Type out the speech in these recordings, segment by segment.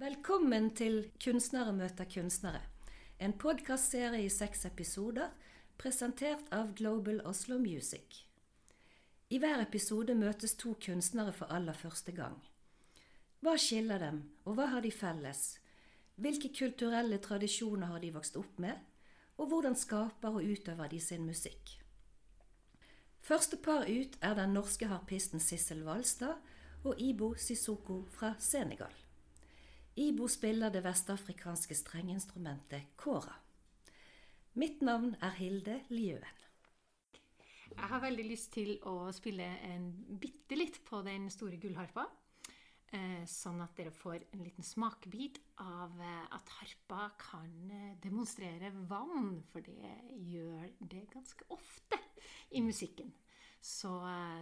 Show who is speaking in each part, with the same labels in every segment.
Speaker 1: Velkommen til Kunstnere møter kunstnere. En podkastserie i seks episoder presentert av Global Oslo Music. I hver episode møtes to kunstnere for aller første gang. Hva skiller dem, og hva har de felles? Hvilke kulturelle tradisjoner har de vokst opp med? Og hvordan skaper og utøver de sin musikk? Første par ut er den norske harpisten Sissel Walstad og Ibo Sissoko fra Senegal. Ibo spiller det vestafrikanske strengeinstrumentet kora. Mitt navn er Hilde Liøen.
Speaker 2: Jeg har veldig lyst til å spille en bitte litt på den store gullharpa. Eh, sånn at dere får en liten smakebit av eh, at harpa kan eh, demonstrere vann. For det gjør det ganske ofte i musikken. Så,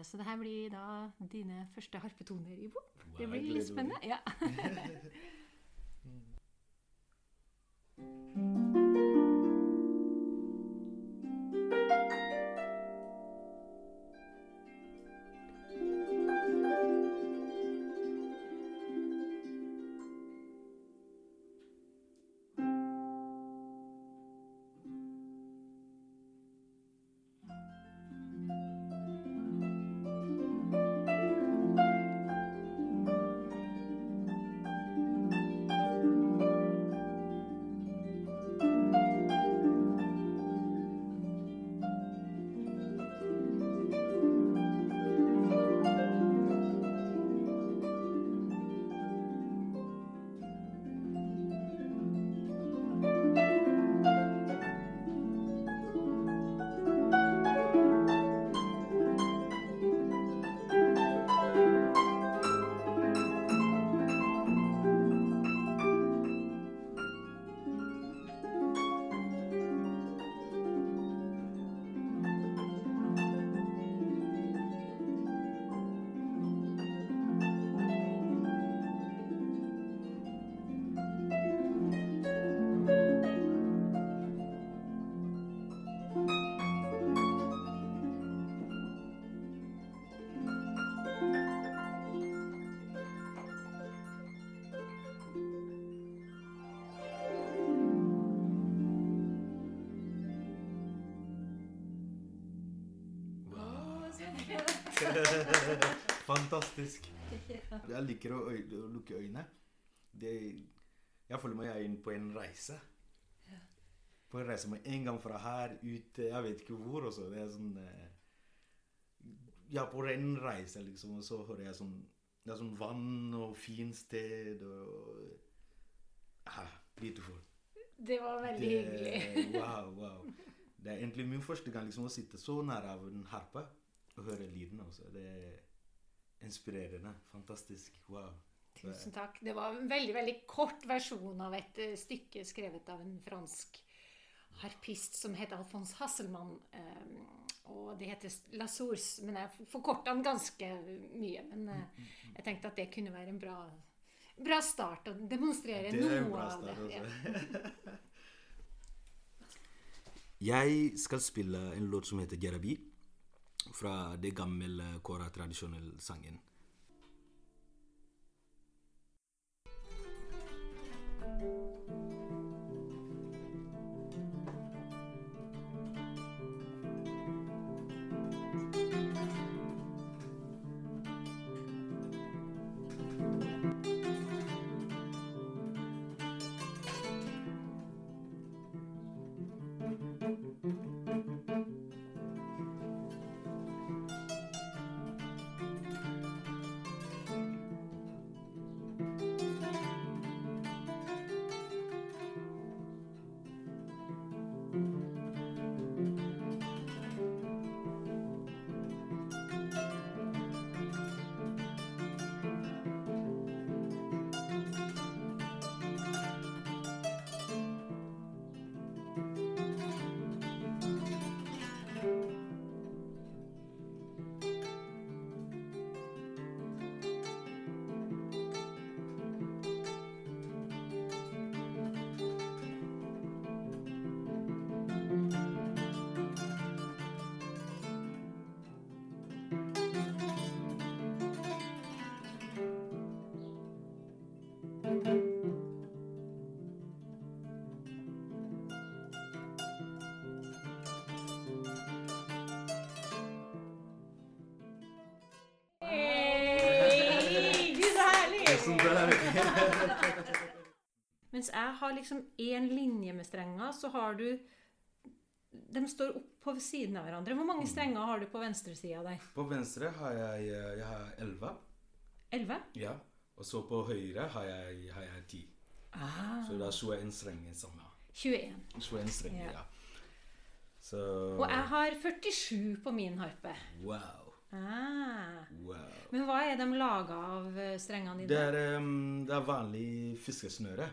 Speaker 2: så det her blir da dine første harpetoner, Ibo. Det blir litt spennende. Ja. Mm-hmm.
Speaker 3: Fantastisk. Jeg liker å, øy, å lukke øynene. Det, jeg føler meg inn på en reise. På en reise med en gang fra her ut Jeg vet ikke hvor. Også. Det er sånn eh, Ja, på en reise, liksom. Og så hører jeg sånn Det er sånn vann og fint sted og ah, Beautiful.
Speaker 2: Det var veldig
Speaker 3: Det-
Speaker 2: hyggelig.
Speaker 3: Wow, wow. Det er egentlig min første gang liksom å sitte så nær av en harpe og høre lyden også. Det er inspirerende. Fantastisk. Wow.
Speaker 2: Tusen takk. Det var en veldig veldig kort versjon av et eh, stykke skrevet av en fransk harpist som heter Alphonse Hasselmann. eh, og det heter La Source, men jeg forkorta den ganske mye. Men eh, jeg tenkte at det kunne være en bra, bra start å demonstrere
Speaker 3: Det er en
Speaker 2: noe
Speaker 3: bra
Speaker 2: av det. Ja.
Speaker 3: Jeg skal spille en låt som heter Gerabi. Fra det gamle kora-tradisjonelle sangen.
Speaker 4: Thank
Speaker 2: Mens jeg har liksom én linje med strenger, så har du De står opp på siden av hverandre. Hvor mange strenger har du på venstresida der?
Speaker 3: På venstre har jeg, jeg har 11.
Speaker 2: Elleve?
Speaker 3: Ja. Og så på høyre har jeg, har jeg 10.
Speaker 2: Ah,
Speaker 3: Så det er 21 strenger sammen.
Speaker 2: 21.
Speaker 3: 21 strenger,
Speaker 2: Ja.
Speaker 3: ja. Så
Speaker 2: Og jeg har 47 på min harpe.
Speaker 3: Wow.
Speaker 2: Ah.
Speaker 3: Wow.
Speaker 2: Men hva er de laga av eh, strengene
Speaker 3: Det
Speaker 2: dine?
Speaker 3: er, um, det er vanlig fiskesnøre.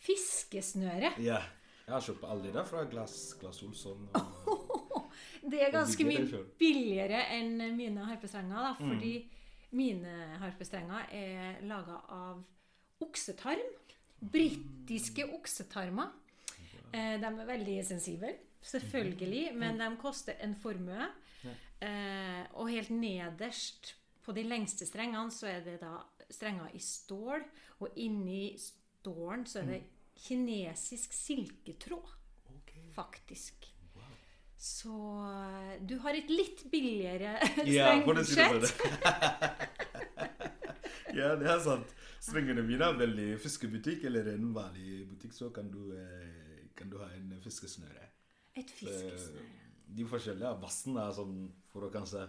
Speaker 2: Fiskesnøre.
Speaker 3: Ja. Jeg har kjøpt alle det fra Glass, Glass Olsson. Og,
Speaker 2: Det er ganske mye billigere enn mine harpestrenger. Da,
Speaker 3: Mm.
Speaker 2: fordi mine harpestrenger er laga av oksetarm. Britiske oksetarmer. Eh, de er veldig sensible, selvfølgelig, men de koster en formue. Eh, og helt nederst på de lengste strengene så er det da strenger i stål, og inni stålen så er det kinesisk silketråd,
Speaker 3: okay.
Speaker 2: faktisk. Så eh, du har et litt billigere
Speaker 3: det
Speaker 2: strengbudsjett.
Speaker 3: ja, det er sant. Strengene mine er veldig fiskebutikk, eller en vanlig butikk, så kan du, eh, kan du ha en fiskesnøre.
Speaker 2: Et fiskesnøre.
Speaker 3: De forskjellige bassen er sånn for å kanskje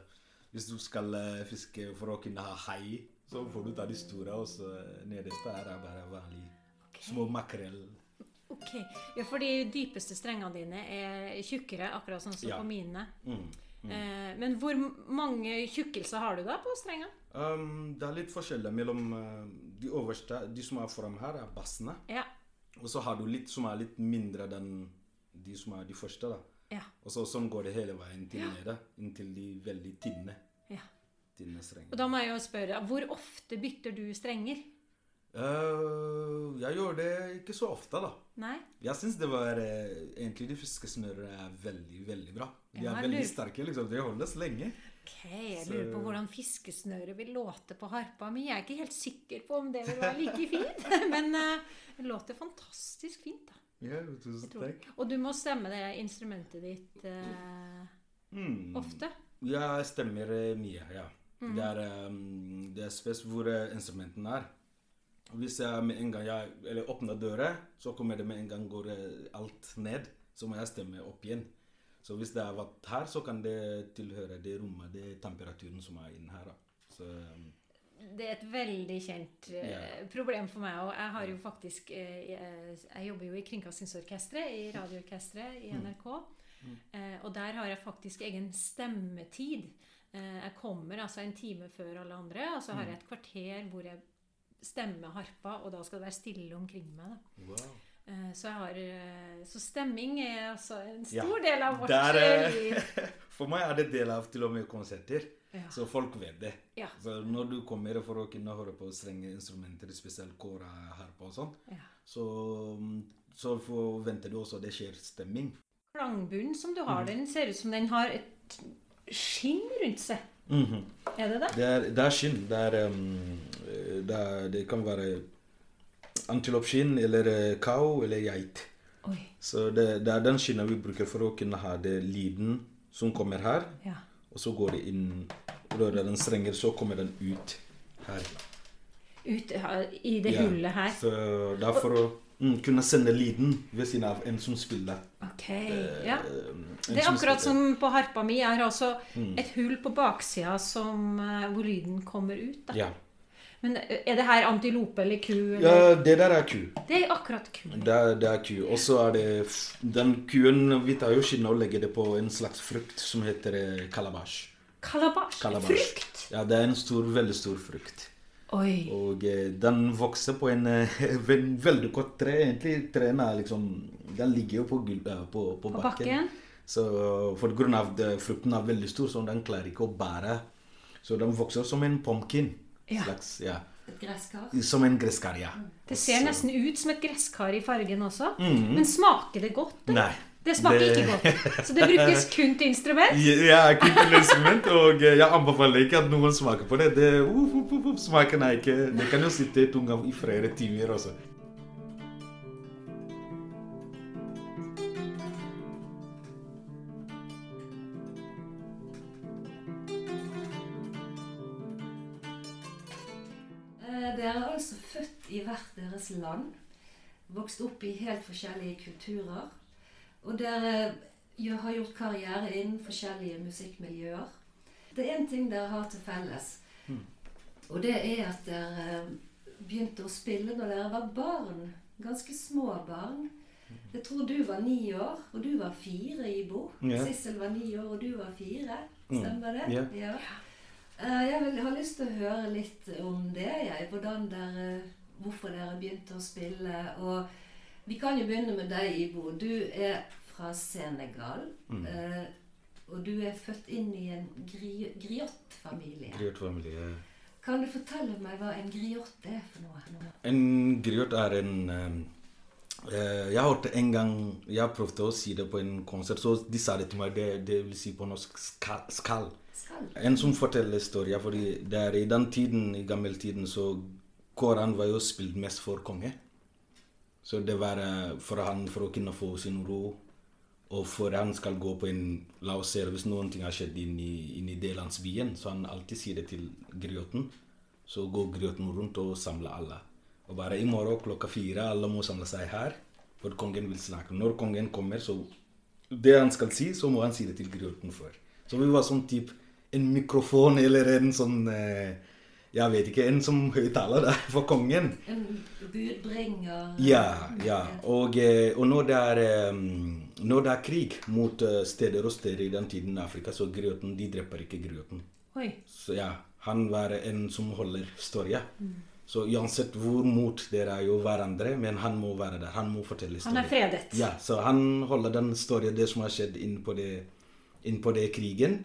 Speaker 3: Hvis du skal eh, fiske for å kunne ha hai, så får du ta de store, og så nederst er er bare vanlig små makrell.
Speaker 2: Ok, ja, For de dypeste strengene dine er tjukkere, akkurat sånn som
Speaker 3: Ja.
Speaker 2: på mine.
Speaker 3: Mm.
Speaker 2: Eh, men hvor mange tjukkelser har du da på strengene?
Speaker 3: Um, det er litt forskjellig mellom eh, de øverste, de som er foran her, er bassene.
Speaker 2: Ja.
Speaker 3: Og så har du litt som er litt mindre enn de som er de første. da.
Speaker 2: Ja.
Speaker 3: Og så sånn går det hele veien til nede, inntil de veldig tynne,
Speaker 2: ja.
Speaker 3: tynne
Speaker 2: Og da må jeg jo spørre, hvor ofte bytter du strenger?
Speaker 3: Eh, jeg gjør det ikke så ofte, da.
Speaker 2: Nei?
Speaker 3: Jeg syns det var eh, egentlig de fiskesnørene er veldig, veldig bra. De er veldig sterke, liksom. De holdes lenge.
Speaker 2: Ok, Jeg
Speaker 3: Så-
Speaker 2: lurer på hvordan fiskesnøret vil låte på harpa, men jeg er ikke helt sikker på om det vil være like fint. Men eh, det låter fantastisk fint, da.
Speaker 3: Ja, tusen takk.
Speaker 2: Og du må stemme det instrumentet ditt eh,
Speaker 3: Mm.
Speaker 2: ofte.
Speaker 3: Jeg stemmer eh, mye, ja.
Speaker 2: Mm.
Speaker 3: Det er, um, det er spes hvor instrumentene instrumenten er. Hvis jeg med en gang jeg eller åpner døra, så kommer det med en gang går eh, alt ned. Så må jeg stemme opp igjen. Så hvis det har vært her, så kan det tilhøre det rommet, det temperaturen som er inne her. Så, um,
Speaker 2: Det er et veldig kjent uh,
Speaker 3: Ja.
Speaker 2: problem for meg. Og jeg har jo faktisk uh, jeg, jobber jo i Kringkastingsorkesteret, i Radioorkesteret i NRK. Eh, og der har jeg faktisk egen stemmetid. Eh, jeg kommer altså en time før alle andre, og så har jeg et kvarter hvor jeg stemmer harpa, og da skal det være stille omkring meg. Da.
Speaker 3: wow.
Speaker 2: Eh, så, jeg har, eh, så stemming er altså en
Speaker 3: Ja,
Speaker 2: stor del av vårt
Speaker 3: der,
Speaker 2: eh, liv.
Speaker 3: For meg er det del av til og med konserter,
Speaker 2: Ja.
Speaker 3: så folk vet det.
Speaker 2: Ja.
Speaker 3: Så når du kommer for å kunne høre på strenge instrumenter, spesielt kåra, harpa og sånn,
Speaker 2: Ja.
Speaker 3: så, um, så forventer du også det skjer stemming.
Speaker 2: Klangbunnen som du
Speaker 3: Mm.
Speaker 2: har, den ser ut som den har et skinn rundt seg.
Speaker 3: Mhm.
Speaker 2: Er det det?
Speaker 3: Det er, det er skinn. Det, er, um, det, er, det kan være antiloppskinn eller eh, kau eller geit.
Speaker 2: Oi.
Speaker 3: Så det, det er den skinnet vi bruker for å kunne ha det lyden som kommer her,
Speaker 2: Ja.
Speaker 3: og så går det inn Rører den strenger, så kommer den ut her.
Speaker 2: Ut her, i det
Speaker 3: Ja,
Speaker 2: hullet her.
Speaker 3: Så det er for å mm, kunne sende lyden ved siden av en som spiller.
Speaker 2: Ok, ja.
Speaker 3: Eh, en
Speaker 2: Det er akkurat som på harpa mi. Jeg har også
Speaker 3: Mm.
Speaker 2: et hull på baksida som, eh, hvor lyden kommer ut. Da.
Speaker 3: Ja.
Speaker 2: Men eh, er det her antilope eller ku? Eller?
Speaker 3: ja, det der er ku.
Speaker 2: Det er akkurat ku.
Speaker 3: Det det er ku. Og så er det Den kuen Vi tar jo skinnet og legger det på en slags frukt som heter kalabasj. Kalabasj?
Speaker 2: Kalabash. Frukt.
Speaker 3: Ja, det er en stor, veldig stor frukt.
Speaker 2: Oi.
Speaker 3: Og eh, den vokser på en en veldig kort tre. Egentlig trærne er liksom Den ligger jo på, eh, på, på,
Speaker 2: På
Speaker 3: bakken.
Speaker 2: bakken.
Speaker 3: Så for grunn av det, frukten er veldig stor, så den klarer ikke å bære. Så den vokser som en pumpkin.
Speaker 2: Ja.
Speaker 3: Slags, ja.
Speaker 1: Gresskar.
Speaker 3: Som en gresskar, ja.
Speaker 2: Det ser nesten ut som et gresskar i fargen også.
Speaker 3: Mhm.
Speaker 2: Men smaker det godt? da?
Speaker 3: Nei.
Speaker 2: Det smaker
Speaker 3: Det-
Speaker 2: ikke godt. Så det brukes kun til instrument?
Speaker 3: Ja, kun til instrument, og eh, jeg anbefaler ikke at noen smaker på det. det uff, uff, uff, smaken er ikke Det kan jo sitte i tunga i flere timer også.
Speaker 1: Eh, dere er altså født i hvert deres land. Vokst opp i helt forskjellige kulturer. Og dere jo har gjort karriere innen forskjellige musikkmiljøer. Det er én ting dere har til felles. Og det er at dere begynte å spille når dere var barn. Ganske små barn. Jeg tror du var ni år, og du var fire, Ibo.
Speaker 3: Yeah.
Speaker 1: Sissel var ni år, og du var fire.
Speaker 3: Mm.
Speaker 1: Stemmer det?
Speaker 3: Ja.
Speaker 1: Eh, Jeg vil, har lyst til å høre litt om det. Jeg. Hvordan dere, hvorfor dere begynte å spille. Og vi kan jo begynne med deg, Ibo. Du er fra Senegal.
Speaker 3: Mm.
Speaker 1: eh, og du er født inn i en gri griot-familie.
Speaker 3: Griot-familie.
Speaker 1: Kan du fortelle meg hva en griot er for noe? nå?
Speaker 3: En griot er en eh, eh, Jeg hørte en gang Jeg prøvde å si det på en konsert, så de sa det til meg. Det, det vil si på norsk skal. skal. En som forteller historier. fordi det er i den tiden, i gammeltiden, så Koran var jo spilt mest for konge. Så det var eh, for han for å kunne få sin ro, og for han skal gå på en La oss se hvis noen ting har skjedd inn i, inn i det landsbyen, så han alltid sier det til grioten. Så går grioten rundt og samler alle. Og bare i morgen klokka fire, alle må samle seg her, for kongen vil snakke. Når kongen kommer, så Det han skal si, så må han si det til grioten før. Så vi var sånn type en mikrofon eller en sånn eh, Jeg vet ikke, en som høyttaler der for kongen.
Speaker 1: En budbringer?
Speaker 3: Ja, ja. Og, eh, og når, det er, eh, når det er krig mot eh, steder og steder i den tiden i Afrika, så grioten, de dreper ikke grøten.
Speaker 2: Oi.
Speaker 3: Så ja, han var en som holder historia. Så uansett hvor mot dere er jo hverandre, men han må være der. Han må fortelle
Speaker 2: Han er fredet.
Speaker 3: Ja, så han holder den historien, det som har skjedd inn på det, inn på det krigen,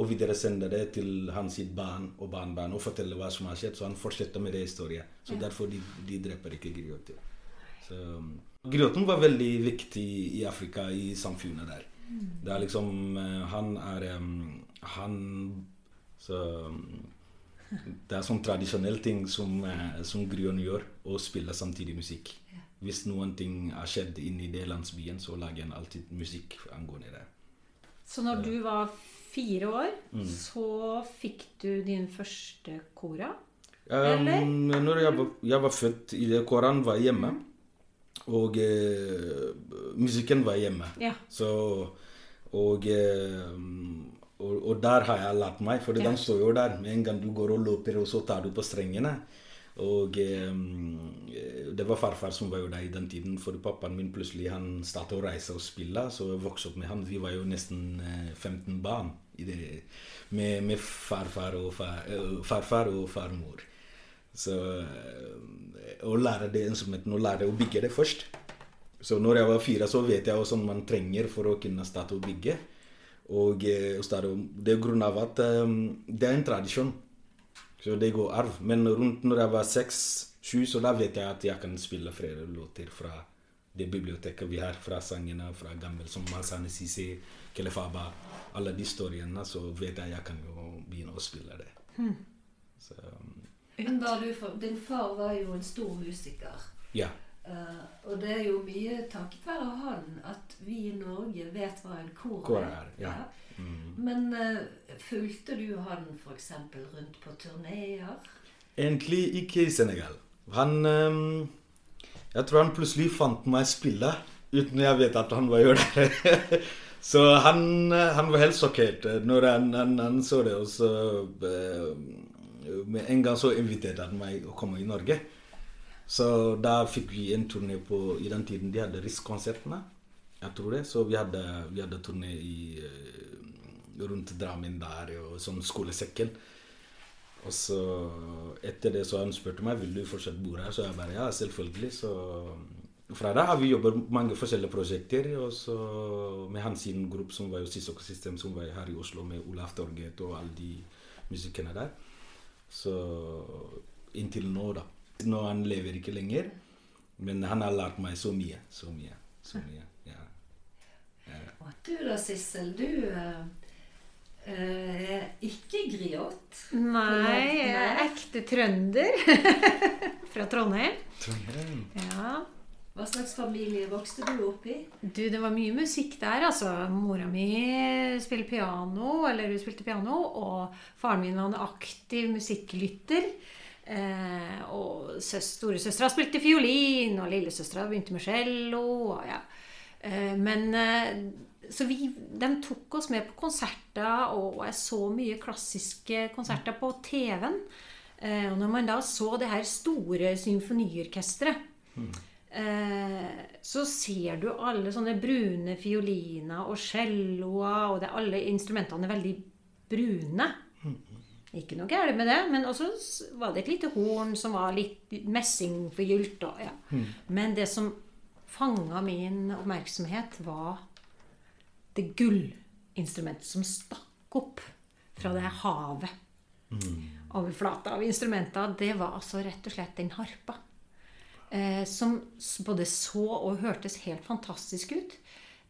Speaker 3: og videre sender det til hans barn og barnebarn og forteller hva som har skjedd. Så han fortsetter med det historien. Så derfor de, de dreper ikke. Så um, grioten var veldig viktig i Afrika, i samfunnet der. Det er liksom eh, Han er um, Han Så um, det er sånn tradisjonell ting som, eh, som grioen gjør, å spille samtidig musikk.
Speaker 1: Ja.
Speaker 3: Hvis noen ting har skjedd inni det landsbyen, så lager han alltid musikk angående det.
Speaker 2: Så når du var fire år,
Speaker 3: Mm.
Speaker 2: så fikk du din første kora?
Speaker 3: Um,
Speaker 2: Eller?
Speaker 3: når jeg var, jeg var født i det Koran var hjemme, og eh, musikken var hjemme.
Speaker 2: Ja.
Speaker 3: Så, og, eh, og, og der har jeg lært meg, for
Speaker 2: Ja.
Speaker 3: den står jo der. Med en gang du går og løper, og så tar du på strengene. Og eh, det var farfar som var jo der i den tiden, for pappaen min plutselig han startet å reise og spille. Så jeg vokste opp med han. Vi var jo nesten eh, 15 barn i det, med, med farfar, og far, eh, farfar og farmor. Så eh, å lære det ensomheten, å lære å bygge det først. Så når jeg var fire, så vet jeg hva man trenger for å kunne starte å bygge. Og eh, og starte, det er grunn av at eh, det er en tradisjon. Så det går arv. Men rundt når jeg var seks-sju, så da vet jeg at jeg kan spille flere låter fra det biblioteket vi har, fra sangene fra gammel, som Malsane Sisi, Kelefaba, alle de historiene, så vet jeg at jeg kan jo begynne å spille det. Så
Speaker 1: Men var du for, din far var jo en stor musiker.
Speaker 3: ja.
Speaker 1: Eh, og det er jo mye takket være han at vi i Norge vet hva en kor
Speaker 3: Kor er, ja. Mm.
Speaker 1: Men uh, fulgte du han f.eks. rundt på turneer?
Speaker 3: Egentlig ikke i Senegal. Han um, Jeg tror han plutselig fant meg spille uten jeg vet at han var gjør det. så han, eh, han var helt sjokkert når han, han, han så det. Og så uh, Med en gang så inviterte han meg å komme i Norge. Så da fikk vi en turné på I den tiden de hadde Risk-konsertene. Jeg tror det. Så vi hadde, vi hadde turné i, eh, rundt Drammen der, og sånn skolesekken. Og så etter det så han spurte meg vil du fortsatt bo her. Så jeg bare ja, selvfølgelig. Så fra da har vi jobbet mange forskjellige prosjekter. Og så med hans gruppe som var jo Sisok System, som var her i Oslo med Olaf Torget og alle de musikkene der. Så inntil nå, da. Nå han lever ikke lenger. Men han har lært meg så mye. Så mye. Så mye. Ja.
Speaker 1: Og du da, Sissel, du eh, eh, er ikke griot.
Speaker 2: Nei, jeg er ekte trønder. Fra Trondheim.
Speaker 3: Trondheim.
Speaker 2: Ja.
Speaker 1: Hva slags familie vokste du opp i?
Speaker 2: Du, det var mye musikk der, altså. Mora mi spiller piano, eller hun spilte piano, og faren min var en aktiv musikklytter. Eh, og søs- storesøstera spilte fiolin, og lillesøstera begynte med cello. Og, ja. eh, men eh, Så vi, de tok oss med på konserter, og jeg så mye klassiske konserter på TV-en. Eh, og når man da så det her store symfoniorkesteret Eh, så ser du alle sånne brune fioliner og celloer, og det, alle instrumentene er veldig brune. Ikke noe galt med det, men også var det et lite horn som var litt messingforgylt. Ja. Ja. Men det som fanga min oppmerksomhet, var det gullinstrumentet som stakk opp fra det her havet. Overflata av instrumenter. Det var altså rett og slett den harpa. Eh, som både så og hørtes helt fantastisk ut.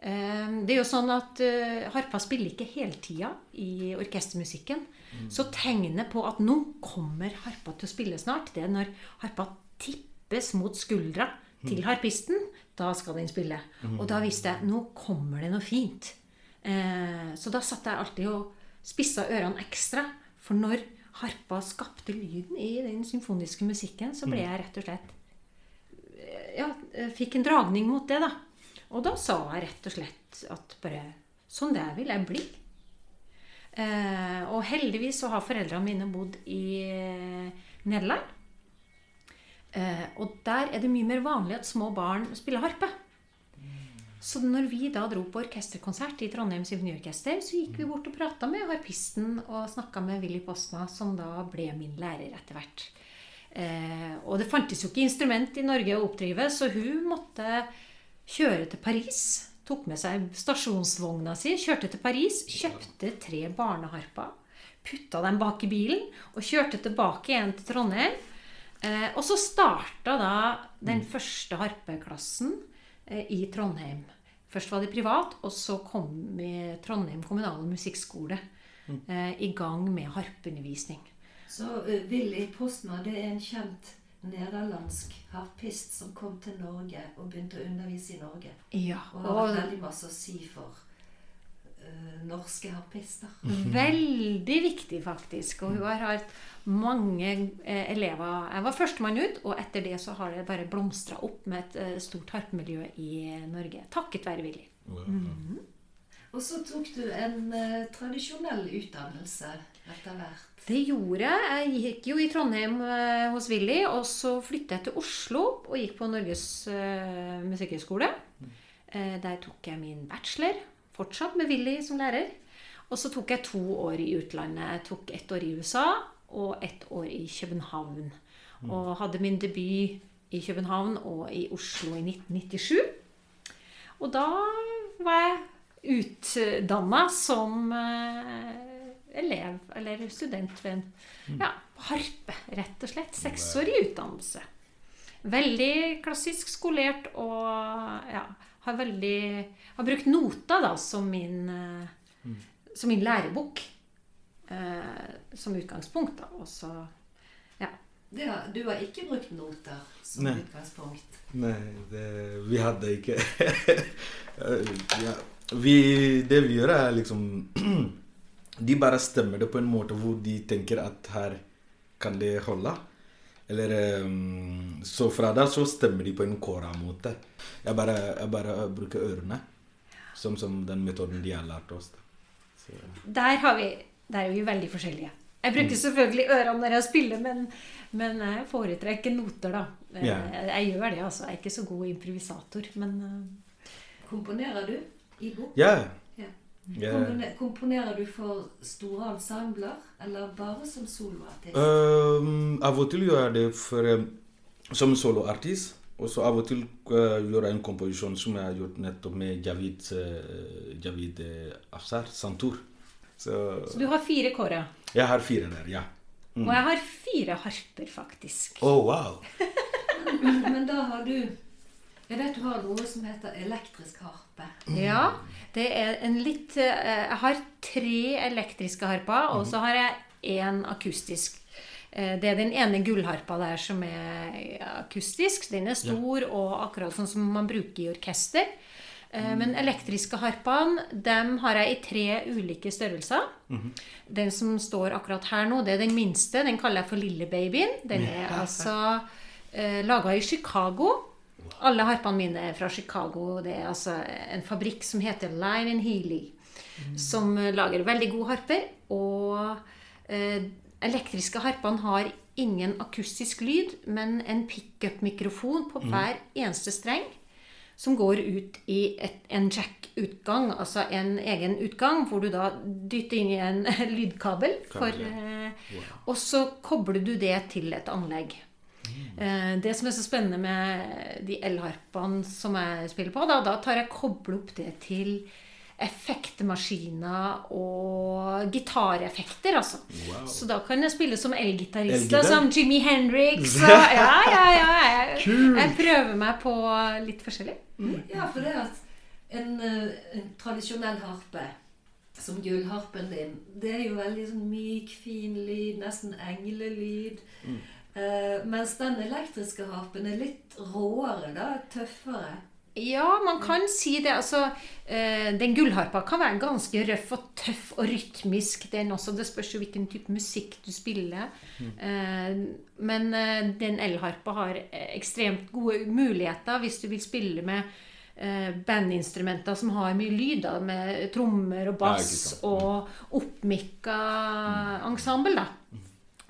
Speaker 2: Eh, det er jo sånn at eh, harpa spiller ikke hele tida i orkestermusikken. Så tegnet på at nå kommer harpa til å spille snart, det er når harpa tippes mot skuldra til harpisten. Da skal den spille. Og da visste jeg nå kommer det noe fint. Eh, så da satt jeg alltid og spissa ørene ekstra. For når harpa skapte lyden i den symfoniske musikken, så ble jeg rett og slett ja, eh, fikk en dragning mot det, da. Og da sa jeg rett og slett at bare Sånn der vil jeg bli. Eh, og heldigvis så har foreldrene mine bodd i eh, Nederland. Eh, og der er det mye mer vanlig at små barn spiller harpe. Så når vi da dro på orkesterkonsert i Trondheim Symfoniorkester, så gikk vi bort og prata med harpisten og snakka med Willy Posna, som da ble min lærer etter hvert. Eh, og det fantes jo ikke instrument i Norge å oppdrive, så hun måtte kjøre til Paris. Tok med seg stasjonsvogna si, kjørte til Paris, kjøpte tre barneharper. Putta dem bak i bilen og kjørte tilbake igjen til Trondheim. Eh, og så starta da den første harpeklassen eh, i Trondheim. Først var det privat, og så kom Trondheim kommunale musikkskole eh, i gang med harpeundervisning.
Speaker 1: Så uh, Willy Postma det er en kjent nederlandsk harpist som kom til Norge og begynte å undervise i Norge.
Speaker 2: Ja,
Speaker 1: Og har veldig masse å si for uh, norske harpister.
Speaker 2: veldig viktig, faktisk. Og hun har hatt mange uh, elever. Jeg var førstemann ut, og etter det så har det bare blomstra opp med et uh, stort harpemiljø i Norge. Takket være Willy.
Speaker 1: Og så tok du en uh, tradisjonell utdannelse etter hvert.
Speaker 2: Det gjorde jeg. Jeg gikk jo i Trondheim eh, hos Willy, og så flyttet jeg til Oslo og gikk på Norges uh, musikkhøgskole. Eh, der tok jeg min bachelor, fortsatt med Willy som lærer. Og så tok jeg to år i utlandet. Jeg tok ett år i USA og ett år i København. Og hadde min debut i København og i Oslo i 1997. Og da var jeg utdanna som eh, elev eller student ved en ja, harpe, rett og slett. Seksårig utdannelse. Veldig klassisk skolert og ja, har veldig Har brukt nota da som min, eh, som min lærebok. Eh, som utgangspunkt, da. Og så
Speaker 1: Det har, du har ikke brukt noter som
Speaker 3: Nei.
Speaker 1: utgangspunkt.
Speaker 3: Nei, det, vi hadde ikke ja, vi, Det vi gjør, er liksom De bare stemmer det på en måte hvor de tenker at her kan det holde. Eller um, Så fra da så stemmer de på en Kora-måte. Jeg bare, jeg bare bruker ørene. Som, som den metoden de har lært oss. Så,
Speaker 2: Der, har vi, der er vi veldig forskjellige. Jeg bruker selvfølgelig ørene når jeg spiller, men, men jeg foretrekker noter, da. Eh,
Speaker 3: Ja.
Speaker 2: Jeg gjør det, altså. Jeg er ikke så god improvisator, men eh,
Speaker 1: Komponerer du i bok?
Speaker 3: ja.
Speaker 1: Ja.
Speaker 3: Ja.
Speaker 1: Kompone- Komponerer du for store ensembler, eller bare som soloartist?
Speaker 3: Um, av og til gjør jeg det for, ehm, som soloartist. Og så av og til uh, gjør jeg en komposisjon som jeg har gjort nettopp med Javid, uh, Javid uh, Afsar, Santur. Så
Speaker 2: Så du har fire kårer.
Speaker 3: jeg har fire der, ja. Mm.
Speaker 2: Og jeg har fire harper, faktisk.
Speaker 3: Oh, wow!
Speaker 1: Men da har du Jeg vet du har noe som heter elektrisk harpe.
Speaker 2: Ja, det er en litt eh, Jeg har tre elektriske harper, og så har jeg én akustisk. Eh, Det er den ene gullharpa der som er akustisk. Den er stor og akkurat sånn som man bruker i orkester. Eh, Men elektriske harpene dem har jeg i tre ulike størrelser. Den som står akkurat her nå, det er den minste. Den kaller jeg for Lillebabyen. Den er altså eh, laga i Chicago. Alle harpene mine er fra Chicago. Det er altså en fabrikk som heter Line and Healy. Som eh, lager veldig gode harper. Og eh, elektriske harpene har ingen akustisk lyd, men en pickup-mikrofon på hver eneste streng. Som går ut i et, en jack-utgang, altså en egen utgang, hvor du da dytter inn i en lydkabel. For,
Speaker 3: Kabel,
Speaker 2: wow. og så kobler du det til et anlegg. Eh, Det som er så spennende med de elharpene som jeg spiller på, da, da tar jeg koble opp det til effektmaskiner og gitareffekter, altså.
Speaker 3: Wow.
Speaker 2: Så da kan jeg spille som elgitarist,
Speaker 3: Elgitar?
Speaker 2: som Jimmy Hendrix. Og, ja, ja, ja. Jeg, jeg prøver meg på litt forskjellig.
Speaker 1: Ja, for det at en, eh, en tradisjonell harpe, som gullharpen din, det er jo veldig sånn myk, fin lyd, nesten englelyd. Eh, mens den elektriske harpen er litt råere, da, tøffere.
Speaker 2: Ja, man kan si det. Altså, uh, den gullharpa kan være ganske røff og tøff og rytmisk, den også. Det spørs jo hvilken type musikk du spiller. Uh, men den elharpa har ekstremt gode muligheter hvis du vil spille med eh, bandinstrumenter som har mye lyd, da, med trommer og bass
Speaker 3: ikke
Speaker 2: og oppmikka ensemble, da.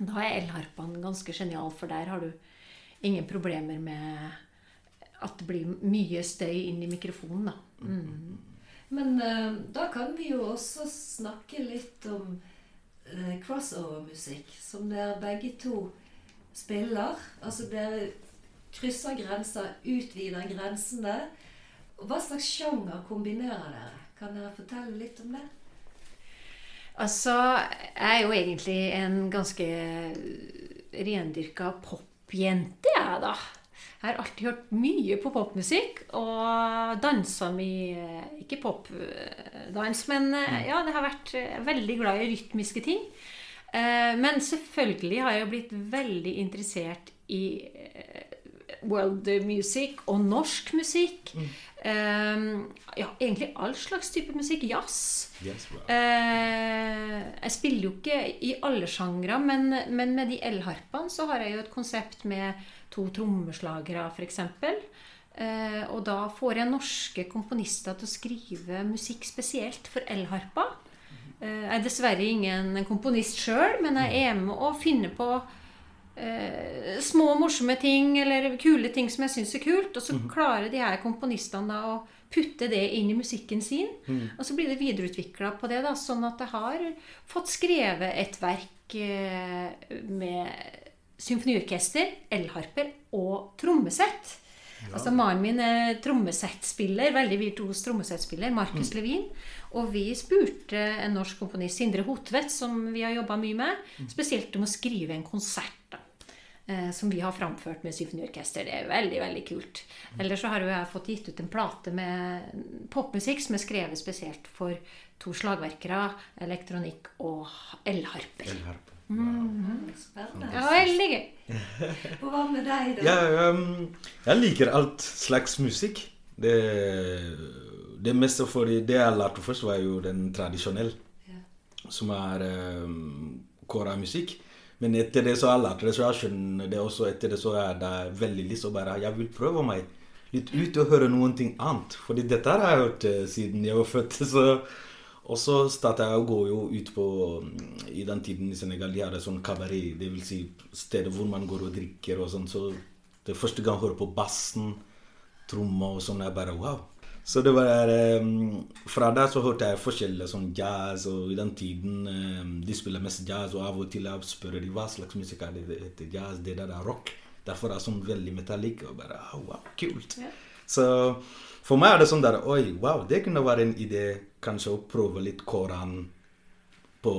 Speaker 2: Da er elharpaen ganske genial, for der har du ingen problemer med at det blir mye støy inn i mikrofonen, da. Mm.
Speaker 1: Men uh, da kan vi jo også snakke litt om uh, crossover-musikk, som dere begge to spiller. Altså dere krysser grenser, utvider grensene. Hva slags sjanger kombinerer dere? Kan dere fortelle litt om det?
Speaker 2: Altså, jeg er jo egentlig en ganske rendyrka popjente, jeg, da. Jeg har alltid hørt mye på popmusikk og dansa mye Ikke popdans, men eh, ja, det har vært eh, veldig glad i rytmiske ting. Eh, Men selvfølgelig har jeg jo blitt veldig interessert i world music og norsk musikk. Eh, Ja, egentlig all slags type musikk. Jazz.
Speaker 3: Yes, wow.
Speaker 2: uh, jeg spiller jo ikke i alle sjangre, men, men med de elharpene så har jeg jo et konsept med to trommeslagere, f.eks. Uh, og da får jeg norske komponister til å skrive musikk spesielt for elharpa. Eh, jeg er dessverre ingen komponist sjøl, men jeg er med og finner på eh, små, morsomme ting eller kule ting som jeg syns er kult. Og så klarer de her komponistene da å putte det inn i musikken sin. Og så blir det videreutvikla på det, da, sånn at jeg har fått skrevet et verk eh, med symfoniorkester, elharper og trommesett. Altså Mannen min er trommesettspiller, veldig virtuos trommesettspiller, Markus Levin. Og vi spurte en norsk komponist, Sindre Hotvedt, som vi har jobba mye med, spesielt om å skrive en konsert. da. Eh, som vi har framført med symfoniorkester. Det er veldig veldig kult. Ellers så har jo jeg fått gitt ut en plate med popmusikk som er skrevet spesielt for to slagverkere, elektronikk og elharper.
Speaker 3: Elharpe.
Speaker 1: Spennende.
Speaker 2: Ja, veldig gøy.
Speaker 1: Og hva med deg, da?
Speaker 3: Ja, um, jeg liker alt slags musikk. Det, det meste for det jeg lærte først, var jo den tradisjonelle,
Speaker 1: Ja.
Speaker 3: som er um, kora-musikk. Men etter det så har jeg lært skjønner det også. Etter det så er det veldig lyst å bare Jeg vil prøve meg litt ut og høre ting annet. Fordi dette har jeg hørt eh, siden jeg var født. Så, og så starta jeg å gå jo ut på mm, I den tiden i Senegal de hadde sånn kabaret, dvs. Si steder hvor man går og drikker og sånn. Så det første gang jeg hører på bassen, tromma og sånn, jeg bare wow. Så det var um, Fra der så hørte jeg forskjellig sånn jazz, og i den tiden um, de spiller mest jazz, og av og til jeg spør de hva slags musikk er det heter jazz, det der er rock. Derfor er det sånn veldig metallic, og bare oh, wow, kult.
Speaker 2: Ja.
Speaker 3: Så for meg er det sånn der Oi, wow, det kunne være en idé kanskje å prøve litt koran på,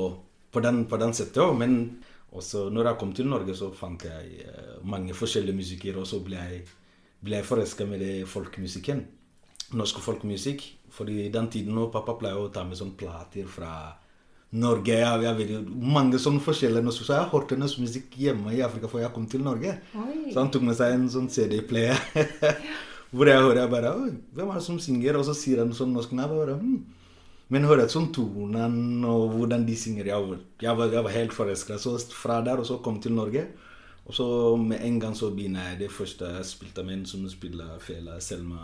Speaker 3: på den, på den settet òg. Men også når jeg kom til Norge, så fant jeg uh, mange forskjellige musikere, og så ble jeg, ble jeg forelska med det folkemusikken. Norsk folkemusikk. Fordi i den tiden når pappa pleier å ta med sånne plater fra Norge jeg, jeg vet Mange sånne forskjellige norske Så jeg har hørt hennes musikk hjemme i Afrika før jeg kom til Norge.
Speaker 2: Oi.
Speaker 3: Så han tok med seg en sånn CD-player. Hvor jeg hører jeg bare Oi, hvem er det som synger? Og så sier han sånn norsk navn. bare, hm. Men hører sånn tonen og hvordan de synger. Jeg var, jeg var, jeg var helt forelska. Så fra der og så kom til Norge. Og så med en gang så begynner jeg det første jeg spilte med en som spiller fela, Selma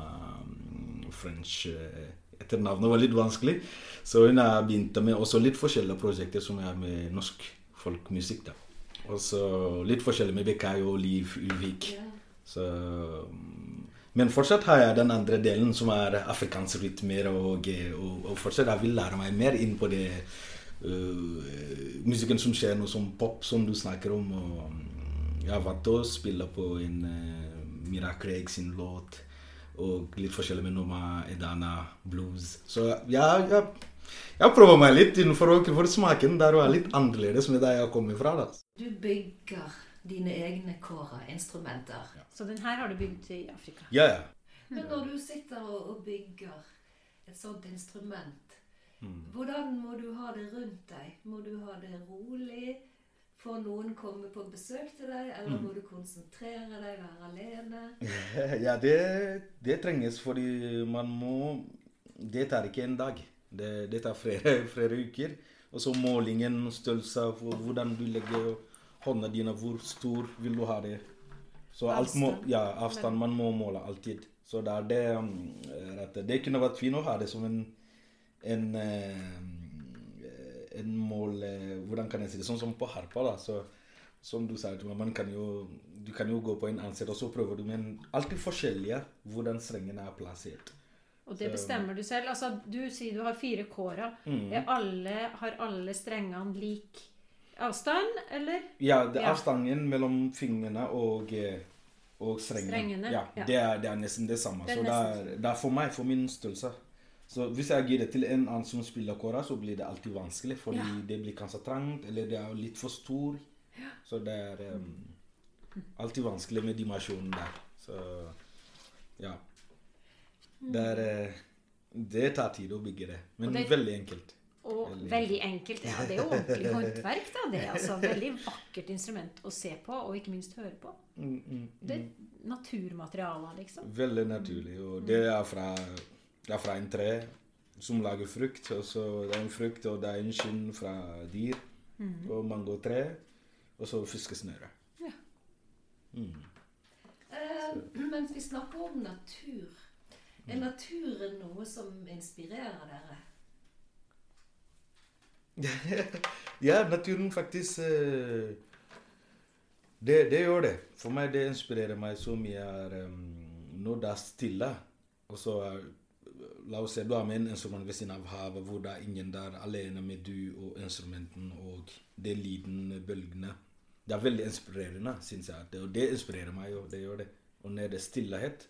Speaker 3: French. etternavnet Etter navnet var litt vanskelig. Så hun har begynt med også litt forskjellige prosjekter som er med norsk folkmusikk. da. Og så litt forskjellig med Bekayo og Liv Ulvik. Så, mm, men fortsatt har jeg den andre delen, som er afrikanske rytmer. Og, og, og fortsatt jeg vil lære meg mer inn på det uh, musikken som skjer nå, som pop, som du snakker om. Og mm, jeg har vært og spille på en uh, Mira Craig sin låt. Og litt forskjellig med Noma Edana blues. Så ja, jeg, jeg prøver meg litt innenfor for smaken der og er litt annerledes med der jeg kommer fra. da.
Speaker 1: Du bygger dine egne kårer, instrumenter.
Speaker 2: Så den her har du bygd i Afrika.
Speaker 3: Ja, ja.
Speaker 1: Men når du sitter og bygger et sånt instrument,
Speaker 3: Mm.
Speaker 1: hvordan må du ha det rundt deg? Må du ha det rolig? Får noen komme på besøk til deg, eller
Speaker 3: Mm.
Speaker 1: må du konsentrere deg, være alene?
Speaker 3: Ja, det, det trenges fordi man må Det tar ikke en dag. Det, det tar flere, flere uker. Og så målingen, størrelse, hvordan du legger hånda dine, hvor stor vil du ha det. Så alt må,
Speaker 2: Avstand.
Speaker 3: ja, avstand man må måle alltid. Så det det um, Det kunne vært fint å ha det som en en, eh, en mål eh, Hvordan kan jeg si det? Sånn som på harpa, da. Så, som du sa, man kan jo, du kan jo gå på en sted, og så prøver du, men alltid forskjellige hvordan strengene er plassert.
Speaker 2: Og det bestemmer du selv. Altså, du sier du har fire kåra.
Speaker 3: Mm.
Speaker 2: Er har alle strengene lik avstand, eller?
Speaker 3: Ja, det
Speaker 2: Ja.
Speaker 3: avstanden mellom fingrene og, eh, og strengene,
Speaker 2: Strengene,
Speaker 3: ja,
Speaker 2: ja.
Speaker 3: Det, er, det er nesten det samme.
Speaker 2: Det er
Speaker 3: så det er, det er for meg, for min størrelse. Så hvis jeg gir det til en annen som spiller kora, så blir det alltid vanskelig. Fordi
Speaker 2: Ja.
Speaker 3: det blir kanskje trangt, eller det er litt for stor. Så det er um, alltid vanskelig med dimensjonen der. Så ja. Det, er, eh, det tar tid å bygge det, men
Speaker 2: det-
Speaker 3: veldig enkelt.
Speaker 2: Og
Speaker 3: Veldig.
Speaker 2: veldig enkelt. Ja, det er jo ordentlig håndverk, da. Det er altså veldig vakkert instrument å se på, og ikke minst høre på.
Speaker 3: Mm, mm,
Speaker 2: Det er naturmaterialer, liksom.
Speaker 3: Veldig naturlig. Og det er fra, det er fra en tre som lager frukt. Og så det er en frukt, og det er en skinn fra dyr. Og mangotre. Og så fiskesnøre.
Speaker 2: Ja.
Speaker 3: Mm.
Speaker 1: Eh, mens vi snakker om natur, er naturen noe som inspirerer dere?
Speaker 3: ja, naturen faktisk eh, det, det gjør det. For meg det inspirerer meg så mye er um, når det er stille. Og så er, La oss se, du har med en instrument ved siden av havet, hvor det er ingen der alene med du og instrumenten og det lyden, bølgene. Det er veldig inspirerende, syns jeg. Det, og det inspirerer meg jo. Det gjør det. Og når det er stillhet,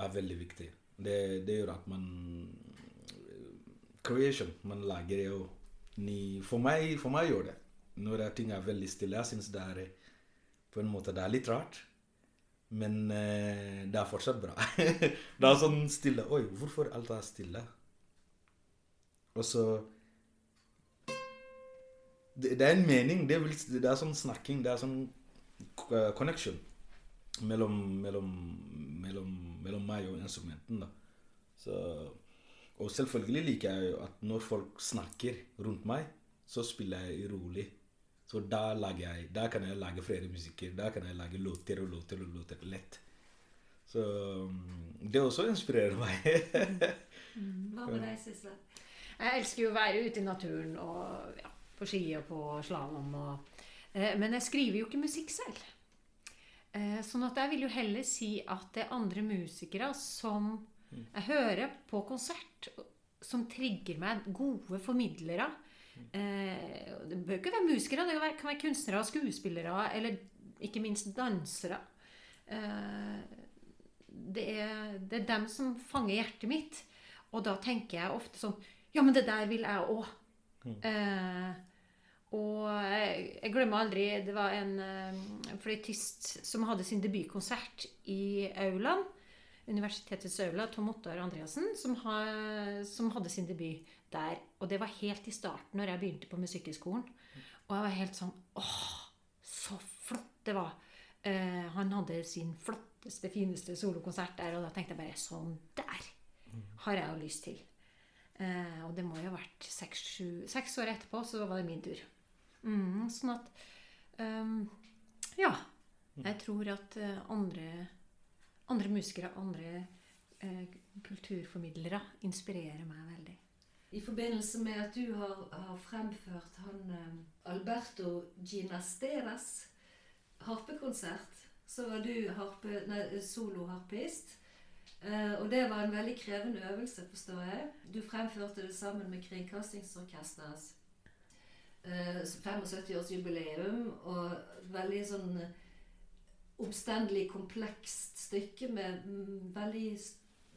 Speaker 3: er veldig viktig. Det, det gjør at man Creation. Man lager jo ny For meg, for meg gjør det. Når ting er veldig stille. Jeg syns det er på en måte det er litt rart. Men eh, det er fortsatt bra. det er sånn stille Oi, hvorfor alt er stille? Og så det, det er en mening. Det, vil, det er sånn snakking. Det er sånn eh, connection mellom, mellom, mellom, mellom meg og instrumenten. da. Så, og selvfølgelig liker jeg jo at når folk snakker rundt meg, så spiller jeg rolig. Så da, lager jeg, da kan jeg lage flere musikker. Da kan jeg lage låter og låter og låter lett. Så mm, det også inspirerer meg.
Speaker 1: Hva med deg, Sissel?
Speaker 2: Jeg elsker jo å være ute i naturen og ja, på ski og på slalåm. Og, eh, men jeg skriver jo ikke musikk selv. Eh, sånn at jeg vil jo heller si at det er andre musikere som jeg hører på konsert, som trigger meg. Gode formidlere. Eh, det bør ikke være musikere, det kan være, kan være kunstnere, skuespillere eller ikke minst dansere. Eh, det, er, det er dem som fanger hjertet mitt. Og da tenker jeg ofte sånn Ja, men det der vil jeg òg. Eh, og jeg, jeg glemmer aldri Det var en eh, fløytist som hadde sin debutkonsert i aulaen. Universitetets aula, Tom Ottar Andreassen, som, ha, som hadde sin debut der. Og det var helt i starten, når jeg begynte på Musikkhøgskolen. Og jeg var helt sånn Åh, så flott det var! Eh, han hadde sin flotteste, fineste solokonsert der. Og da tenkte jeg bare sånn der har jeg jo lyst til. Eh, og det må jo ha vært seks, år etterpå, så var det min tur. Mm, sånn at um, Ja. Jeg tror at eh, andre, andre musikere, andre eh, kulturformidlere, inspirerer meg veldig.
Speaker 1: I forbindelse med at du har, har fremført han eh, Alberto Ginasteras harpekonsert, så var du harpe, nei, soloharpist. Eh, og det var en veldig krevende øvelse, forstår jeg. Du fremførte det sammen med Kringkastingsorkesterets eh, 75-årsjubileum, og veldig sånn eh, omstendelig, komplekst stykke med mm, veldig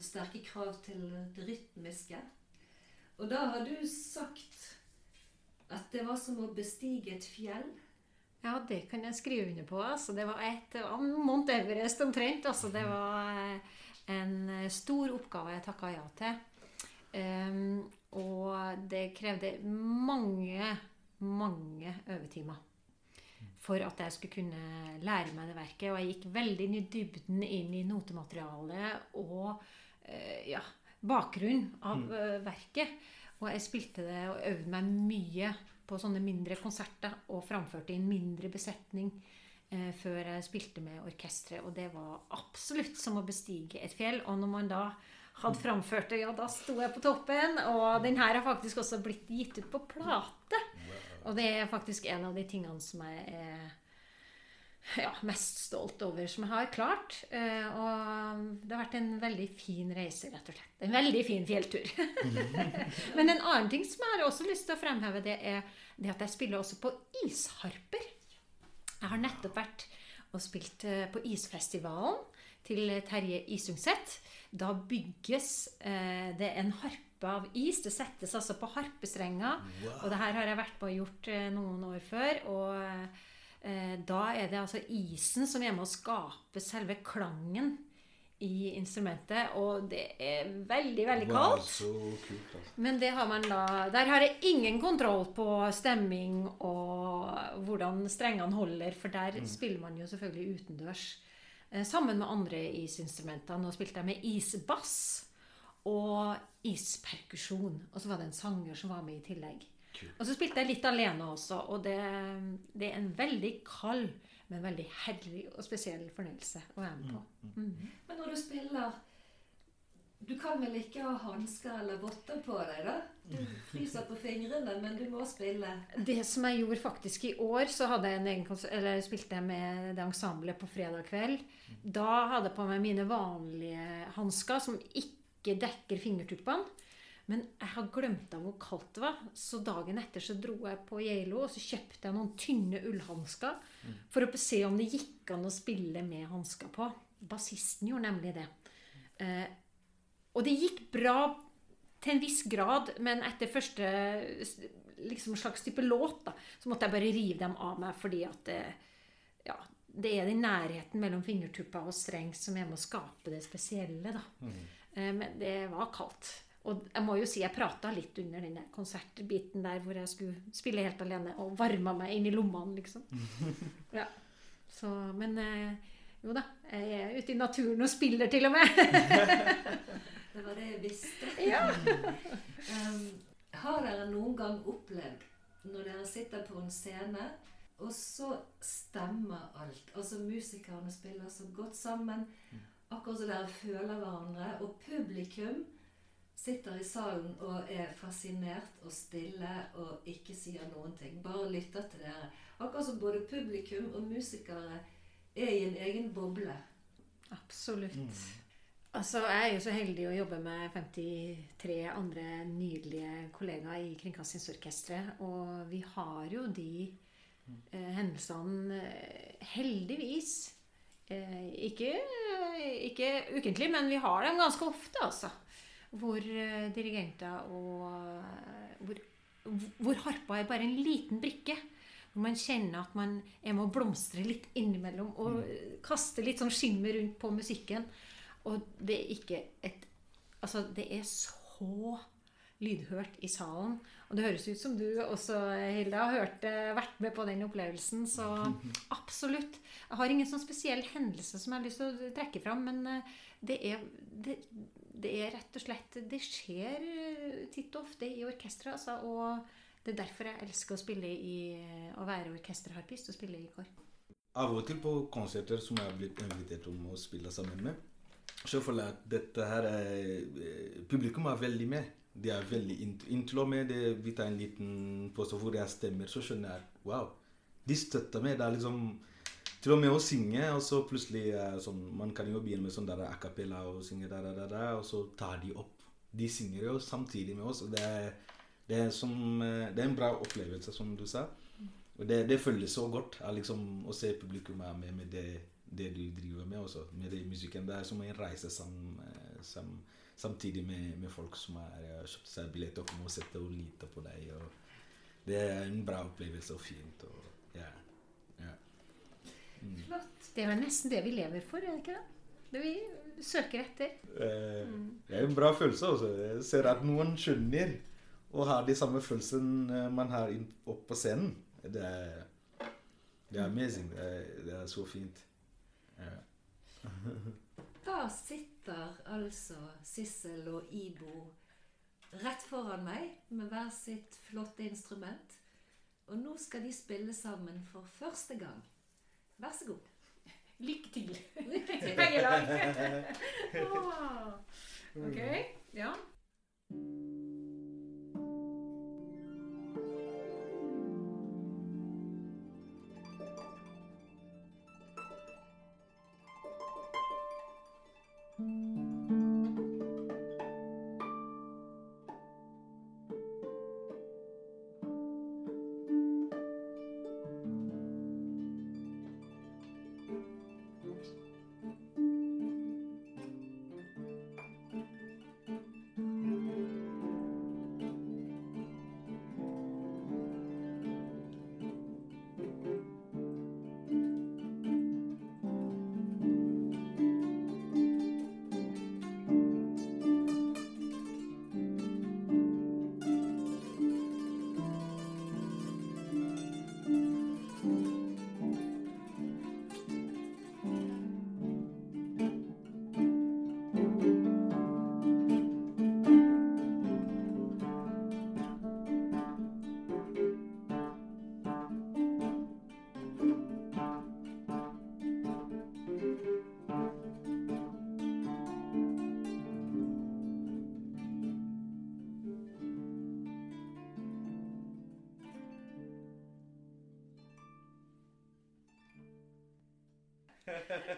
Speaker 1: sterke krav til det rytmiske. Og da har du sagt at det var som å bestige et fjell.
Speaker 2: Ja, det kan jeg skrive under på. Altså. Det var et Mount Everest omtrent. Altså. Det var eh, en eh, stor oppgave jeg takka ja til. Um, og det krevde mange, mange øvetimer for at jeg skulle kunne lære meg det verket. Og jeg gikk veldig i dybden inn i notematerialet og uh, ja, bakgrunnen av mm. verket. Og jeg spilte det og øvde meg mye på sånne mindre konserter og framførte i en mindre besetning eh, før jeg spilte med orkesteret. Og det var absolutt som å bestige et fjell. Og når man da hadde framført det, ja, da sto jeg på toppen. Og den her har faktisk også blitt gitt ut på plate. Og det er faktisk en av de tingene som jeg er ja, mest stolt over som jeg har klart. Eh, og det har vært en veldig fin reise, rett og slett. En veldig fin fjelltur. Men en annen ting som jeg har også lyst til å fremheve, det er det at jeg spiller også på isharper. Jeg har nettopp vært og spilt eh, på isfestivalen til Terje Isungset. Da bygges eh, det en harpe av is. Det settes altså på harpestrenger. Og det her har jeg vært på og gjort noen år før. Og da er det altså isen som er med å skape selve klangen i instrumentet. Og det er veldig, veldig
Speaker 3: Wow,
Speaker 2: kaldt.
Speaker 3: så kult, altså.
Speaker 2: Men det har man da Der har jeg ingen kontroll på stemming og hvordan strengene holder, for der spiller man jo selvfølgelig utendørs. Eh, sammen med andre isinstrumenter. Nå spilte jeg med isbass og isperkusjon. Og så var det en sanger som var med i tillegg. Og så spilte jeg litt alene også, og det, det er en veldig kald, men veldig herlig og spesiell fornøyelse å være med på. Mm.
Speaker 1: Men når du spiller Du kan vel ikke ha hansker eller votter på deg, da? Du fryser på fingrene, men du må spille.
Speaker 2: Det som jeg gjorde faktisk i år, så hadde jeg en egen kons- eller spilte jeg med det ensemblet på fredag kveld. Da hadde jeg på meg mine vanlige hansker, som ikke dekker fingertuppene. Men jeg har glemt av hvor kaldt det var, så dagen etter så dro jeg på Geilo og så kjøpte jeg noen tynne ullhansker for å se om det gikk an å spille med hansker på. Bassisten gjorde nemlig det. Eh, og det gikk bra til en viss grad, men etter første liksom slags type låt, da, så måtte jeg bare rive dem av meg fordi at eh, ja, det er den nærheten mellom fingertuppa og streng som er med å skape det spesielle. da. Eh, Men det var kaldt. Og jeg må jo si jeg prata litt under den konsertbiten der hvor jeg skulle spille helt alene og varma meg inn i lommene, liksom. Ja. Så, men eh, jo da, jeg er ute i naturen og spiller til og med.
Speaker 1: Det var det jeg visste.
Speaker 2: ja.
Speaker 1: Um, har dere noen gang opplevd når dere sitter på en scene, og så stemmer alt? Altså musikerne spiller så godt sammen, akkurat som dere føler hverandre, og publikum sitter i salen og er fascinert og stille og ikke sier noen ting. Bare lytter til dere. Akkurat som både publikum og musikere er i en egen boble.
Speaker 2: Absolutt. Altså, Jeg er jo så heldig å jobbe med 53 andre nydelige kollegaer i Kringkastingsorkesteret. Og vi har jo de eh, hendelsene eh, heldigvis eh, ikke, ikke ukentlig, men vi har dem ganske ofte, altså. Hvor eh, dirigenter og eh, hvor, hvor harpa er bare en liten brikke. Hvor man kjenner at man er med å blomstre litt innimellom og mm. kaste litt sånn skimmer rundt på musikken. Og det er ikke et Altså, det er så lydhørt i salen. Og det høres ut som du også, Hilde, har hørt, eh, vært med på den opplevelsen. Så absolutt. Jeg har ingen sånn spesiell hendelse som jeg har lyst til å trekke fram, men det er, det, det er rett og slett Det skjer eh, titt og ofte i orkestre, altså. Og det er derfor jeg elsker å spille i å være orkesterharpist og spille i kor.
Speaker 3: Av og til på konserter som jeg har blitt invitert om å spille sammen med, så føler jeg at dette her er eh, Publikum er veldig med. De er veldig inntil og med det, vi tar en liten pose hvor jeg stemmer, så skjønner jeg wow, de støtter meg. Det er liksom til og med å synge, og så plutselig sånn, Man kan jo begynne med sånn der a cappella og synge der, der, der, og så tar de opp. De synger jo samtidig med oss. og det er, det er, som, eh, det er en bra opplevelse, som du sa. Og det, det føles så godt liksom, å se publikum her med med det, det du driver med, også, med det musikken. Det er som en reise sam, sam, samtidig med, med, folk som har kjøpt seg billett og kommer og setter og liter på deg. det er en bra opplevelse og fint. Og.
Speaker 2: Mm. Flott. Det er vel nesten det vi lever for, er det ikke det? Det vi søker etter.
Speaker 3: Eh, mm. Det er en bra følelse. Også. Jeg ser at noen skjønner og har de samme følelsene man har oppe på scenen. Det er, det er amazing. Det er, det er så fint. Ja.
Speaker 1: Da sitter altså Sissel og Ibo rett foran meg med hver sitt flotte instrument. Og nå skal de spille sammen for første gang. Vær så god.
Speaker 2: Lykke til.
Speaker 1: Lykke til.
Speaker 2: Begge lag. ok. Ja.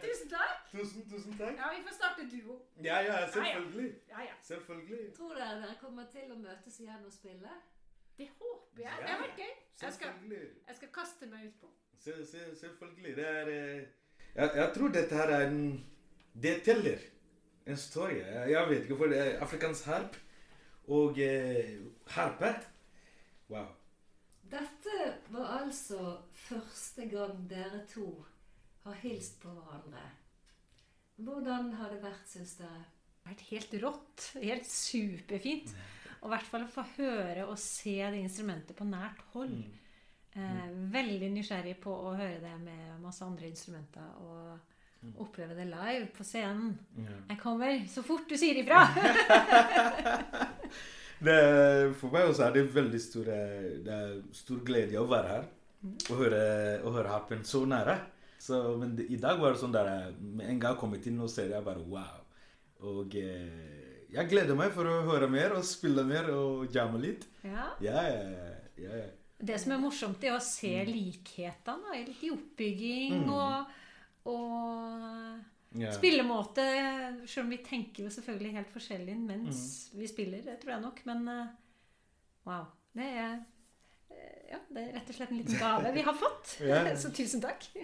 Speaker 2: Tusen takk.
Speaker 3: Tusen, tusen takk.
Speaker 2: Ja, Vi får starte duo.
Speaker 3: Ja, ja, selvfølgelig.
Speaker 2: Ja, ja.
Speaker 3: Selvfølgelig.
Speaker 1: Tror dere dere kommer til å møtes igjen og spille?
Speaker 2: Det håper jeg. Det har vært gøy. Jeg skal, jeg skal kaste meg utpå.
Speaker 3: Se, se, selvfølgelig. Det er eh, jeg, jeg, tror dette her er en Det teller. En story. Jeg, jeg vet ikke, for det er afrikansk harp og eh, harpe Wow.
Speaker 1: Dette var altså første gang dere to har hilst på hverandre. Hvordan har det vært, syns dere?
Speaker 2: Det har vært helt rått. Helt superfint. Og i hvert fall å få høre og se det instrumentet på nært hold. Mm. Eh, veldig nysgjerrig på å høre det med masse andre instrumenter. Og mm. oppleve det live på scenen. Jeg kommer så fort du sier ifra!
Speaker 3: det, for meg også er det veldig stor, det er stor glede å være her. Mm. Og høre, å høre Happen så nære. Så, men i dag var det sånn der Med en gang jeg kom inn og ser jeg bare wow. Og eh, jeg gleder meg for å høre mer og spille mer og jamme litt. Ja. Ja, ja.
Speaker 2: Det som er morsomt, er å se mm. likhetene litt i oppbygging mm. og, og yeah. spillemåte. Selv om vi tenker jo selvfølgelig helt forskjellig mens mm. vi spiller, det tror jeg nok. Men uh, wow. Det er, uh, ja, det er rett og slett en liten gave vi har fått. Så tusen takk.